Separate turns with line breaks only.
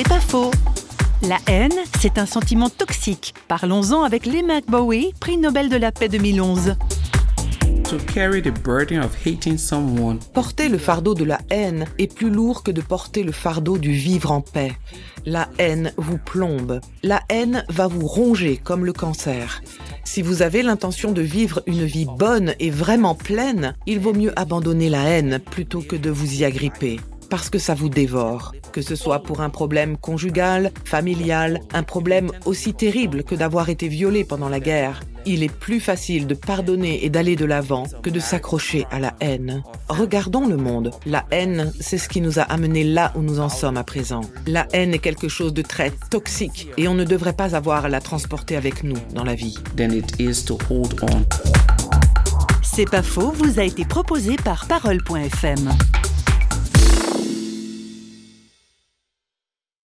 C'est pas faux. La haine, c'est un sentiment toxique. Parlons-en avec Lee McBowie, prix Nobel de la paix 2011.
To carry the burden of hating someone.
Porter le fardeau de la haine est plus lourd que de porter le fardeau du vivre en paix. La haine vous plombe. La haine va vous ronger comme le cancer. Si vous avez l'intention de vivre une vie bonne et vraiment pleine, il vaut mieux abandonner la haine plutôt que de vous y agripper parce que ça vous dévore. Que ce soit pour un problème conjugal, familial, un problème aussi terrible que d'avoir été violé pendant la guerre. Il est plus facile de pardonner et d'aller de l'avant que de s'accrocher à la haine. Regardons le monde. La haine, c'est ce qui nous a amenés là où nous en sommes à présent. La haine est quelque chose de très toxique et on ne devrait pas avoir à la transporter avec nous dans la vie.
Then it is to hold on.
C'est pas faux, vous a été proposé par Parole.fm.